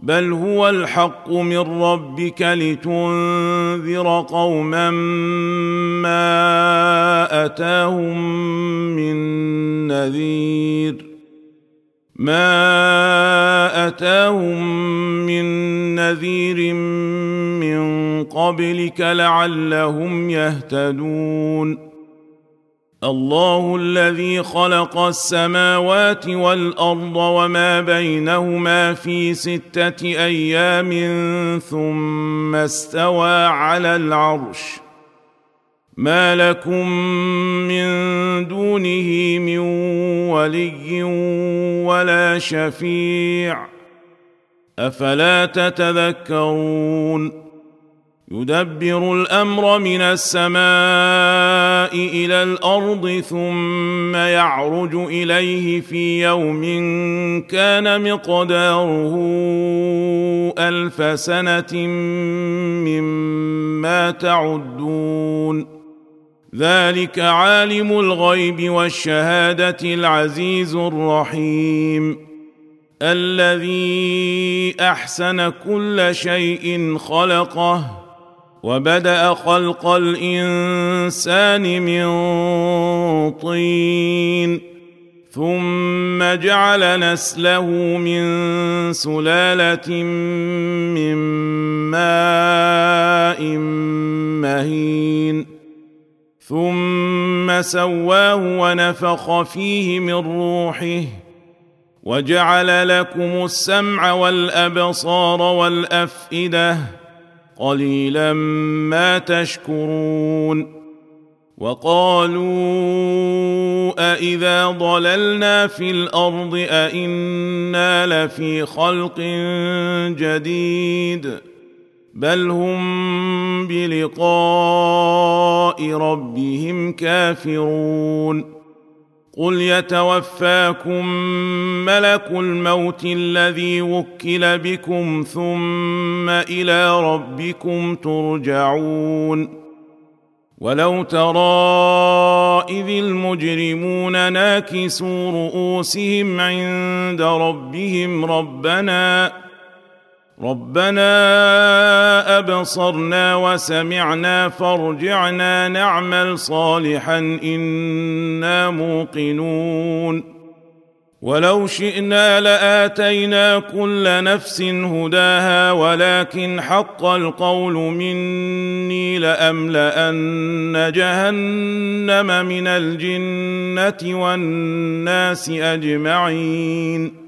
بل هو الحق من ربك لتنذر قوما ما أتاهم من نذير. ما أتاهم من نذير من قبلك لعلهم يهتدون. الله الذي خلق السماوات والأرض وما بينهما في ستة أيام ثم استوى على العرش. ما لكم من دونه من ولي ولا شفيع. أفلا تتذكرون؟ يدبر الأمر من السماء إلى الأرض ثم يعرج إليه في يوم كان مقداره ألف سنة مما تعدون. ذلك عالم الغيب والشهادة العزيز الرحيم. الذي أحسن كل شيء خلقه وبدأ خلق الإنسان من طين ثم جعل نسله من سلالة من ماء مهين ثم سواه ونفخ فيه من روحه وجعل لكم السمع والأبصار والأفئدة قليلا ما تشكرون وقالوا أإذا ضللنا في الأرض أإنا لفي خلق جديد بل هم بلقاء ربهم كافرون قل يتوفاكم ملك الموت الذي وكل بكم ثم إلى ربكم ترجعون ولو ترى اذ المجرمون ناكسوا رؤوسهم عند ربهم ربنا ربنا أبصرنا وسمعنا فارجعنا نعمل صالحا إنا موقنون. ولو شئنا لآتينا كل نفس هداها ولكن حق القول مني لأملأن جهنم من الجنة والناس أجمعين.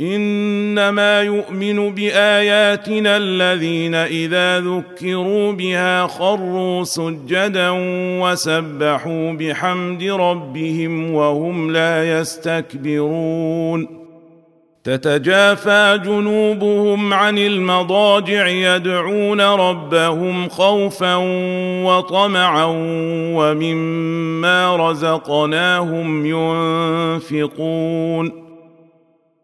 إنما يؤمن بآياتنا الذين إذا ذكروا بها خروا سجدا وسبحوا بحمد ربهم وهم لا يستكبرون. تتجافى جنوبهم عن المضاجع يدعون ربهم خوفا وطمعا ومما رزقناهم ينفقون.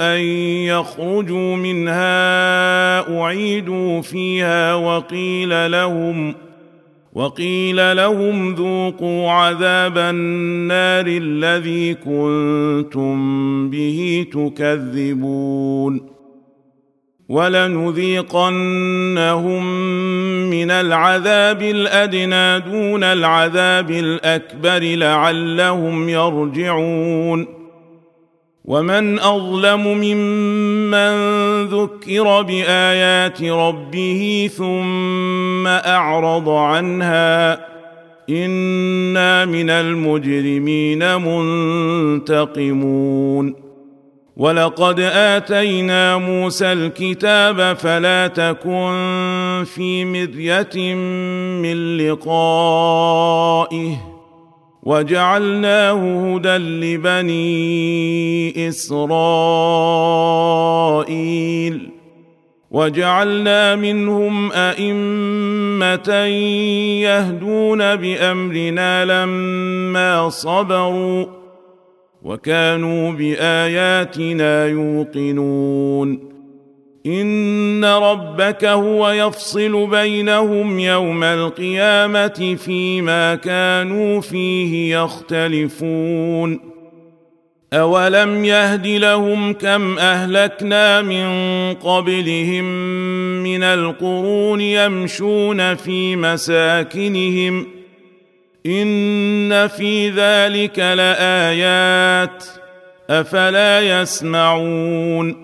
ان يخرجوا منها اعيدوا فيها وقيل لهم وقيل لهم ذوقوا عذاب النار الذي كنتم به تكذبون ولنذيقنهم من العذاب الادنى دون العذاب الاكبر لعلهم يرجعون ومن اظلم ممن ذكر بايات ربه ثم اعرض عنها أنا من المجرمين منتقمون ولقد اتينا موسى الكتاب فلا تكن في مريه من لقائه وجعلناه هدى لبني إسرائيل. وجعلنا منهم أئمة يهدون بأمرنا لما صبروا وكانوا بآياتنا يوقنون. ان ربك هو يفصل بينهم يوم القيامه فيما كانوا فيه يختلفون اولم يهد لهم كم اهلكنا من قبلهم من القرون يمشون في مساكنهم ان في ذلك لايات افلا يسمعون